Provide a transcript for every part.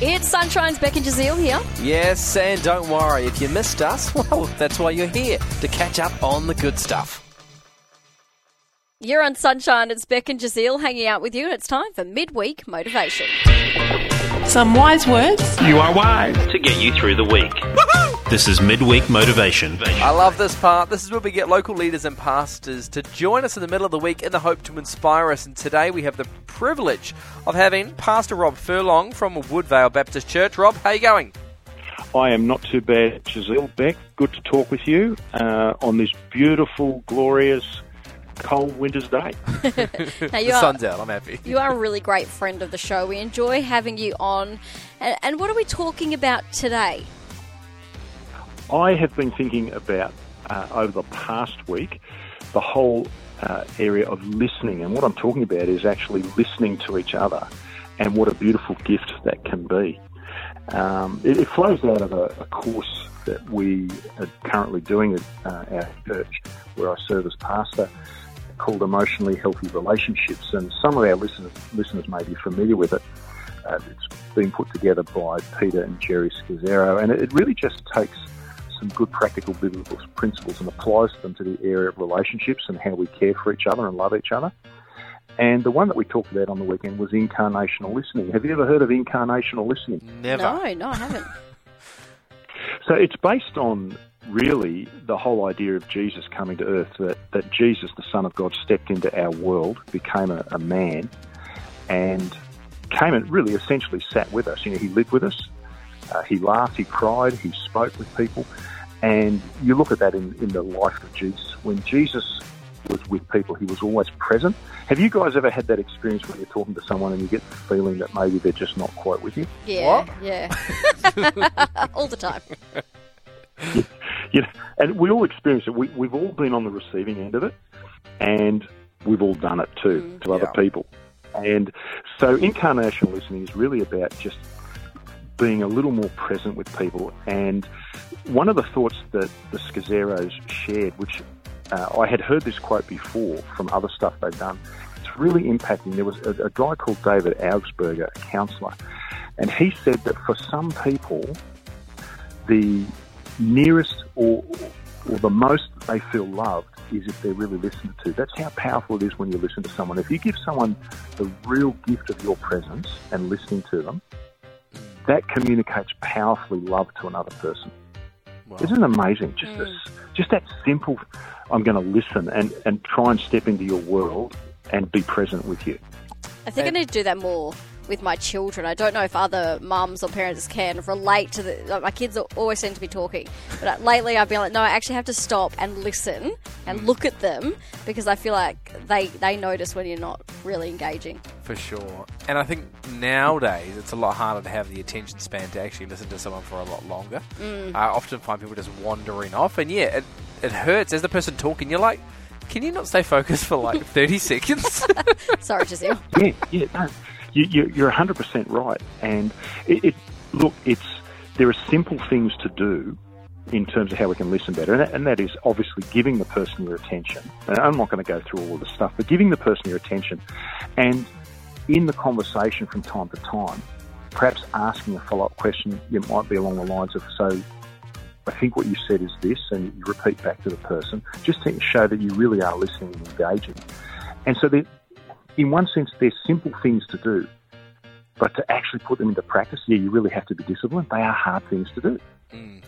It's Sunshine's Beck and Jazeel here. Yes, and don't worry, if you missed us, well, that's why you're here, to catch up on the good stuff. You're on Sunshine. It's Beck and Jazeel hanging out with you, and it's time for midweek motivation. Some wise words. You are wise. to get you through the week. This is Midweek Motivation. I love this part. This is where we get local leaders and pastors to join us in the middle of the week in the hope to inspire us. And today we have the privilege of having Pastor Rob Furlong from Woodvale Baptist Church. Rob, how you going? I am not too bad, Giselle Beck. Good to talk with you uh, on this beautiful, glorious, cold winter's day. Now, you the are, sun's out. I'm happy. you are a really great friend of the show. We enjoy having you on. And, and what are we talking about today? I have been thinking about uh, over the past week the whole uh, area of listening, and what I'm talking about is actually listening to each other, and what a beautiful gift that can be. Um, it, it flows out of a, a course that we are currently doing at uh, our church, where I serve as pastor, called Emotionally Healthy Relationships, and some of our listeners, listeners may be familiar with it. Uh, it's been put together by Peter and Geri Scazzero, and it, it really just takes some good practical biblical principles and applies them to the area of relationships and how we care for each other and love each other. And the one that we talked about on the weekend was incarnational listening. Have you ever heard of incarnational listening? Never. No, no, I haven't. So it's based on really the whole idea of Jesus coming to earth, that, that Jesus, the Son of God, stepped into our world, became a, a man, and came and really essentially sat with us. You know, he lived with us, uh, he laughed, he cried, he spoke with people. And you look at that in, in the life of Jesus. When Jesus was with people, he was always present. Have you guys ever had that experience when you're talking to someone and you get the feeling that maybe they're just not quite with you? Yeah, What? yeah. All the time. you know, and we all experience it. We, we've all been on the receiving end of it, and we've all done it too to other Yeah. people. And so, incarnational listening is really about just being a little more present with people. And one of the thoughts that the Scazzeros shared, which uh, I had heard this quote before from other stuff they've done, it's really impacting. There was a, a guy called David Augsburger, a counsellor, and he said that for some people, the nearest or or the most they feel loved is if they're really listened to. That's how powerful it is when you listen to someone. If you give someone the real gift of your presence and listening to them, that communicates powerfully love to another person. Isn't it amazing? Just mm. this, just that simple. I'm going to listen and, and try and step into your world and be present with you. I think I need to do that more with my children. I don't know if other mums or parents can relate to the. Like my kids are always seem to be talking, but uh, lately I've been like, no, I actually have to stop and listen and look at them because I feel like they they notice when you're not really engaging. For sure. And I think nowadays it's a lot harder to have the attention span to actually listen to someone for a lot longer. I often find people just wandering off, and yeah, it, it hurts. As the person talking, you're like, can you not stay focused for like 30 seconds? Sorry, Giselle. Yeah, yeah, no, you, you're 100% right. And it, it, look, it's there are simple things to do in terms of how we can listen better, and that, and that is obviously giving the person your attention. And I'm not going to go through all of the stuff, but giving the person your attention, and in the conversation from time to time, perhaps asking a follow-up question. It might be along the lines of, "So, I think what you said is this," and you repeat back to the person, just to show that you really are listening and engaging. And so, there, in one sense, they're simple things to do, but to actually put them into practice, yeah, you really have to be disciplined. They are hard things to do.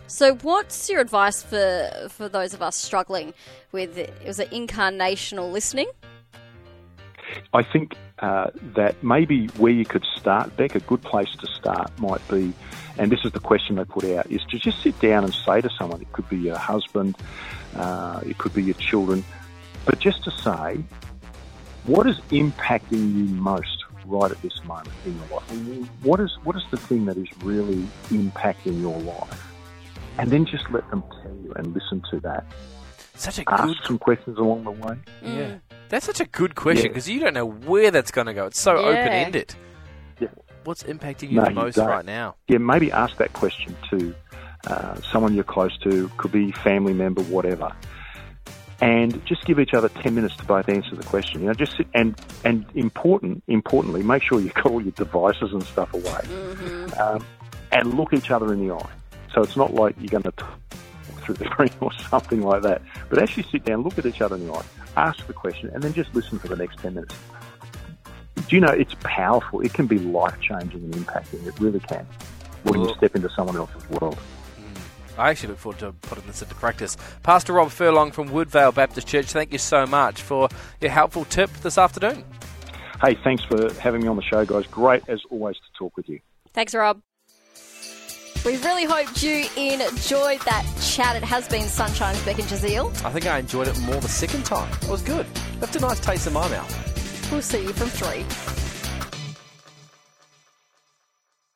So, what's your advice for for those of us struggling with it was it incarnational listening? I think uh, that maybe where you could start, Beck, a good place to start might be, and this is the question they put out, is to just sit down and say to someone, it could be your husband, uh, it could be your children, but just to say, what is impacting you most right at this moment in your life? What is, what is the thing that is really impacting your life? And then just let them tell you and listen to that. such a good Ask some questions along the way. Yeah. That's such a good question Yeah. because you don't know where that's going to go. It's so Yeah. open ended. Yeah. What's impacting you No, the most don't. right now? yeah, maybe ask that question to uh, someone you're close to, could be family member, whatever. And just give each other 10 minutes to both answer the question. You know, just sit and, and important, importantly, make sure you call your devices and stuff away. Um, and look each other in the eye. So it's not like you're going to talk through the screen or something like that. But actually sit down, look at each other in the eye, ask the question, and then just listen for the next 10 minutes. Do you know it's powerful? It can be life changing and impacting. It really can. When you step into someone else's world. I actually look forward to putting this into practice. Pastor Rob Furlong from Woodvale Baptist Church, thank you so much for your helpful tip this afternoon. Hey, thanks for having me on the show, guys. Great as always to talk with you. Thanks, Rob. We really hoped you enjoyed that chat. It has been Sunshine with Beck and Jazeel. I think I enjoyed it more the second time. It was good. Left a nice taste in my mouth. We'll see you from three.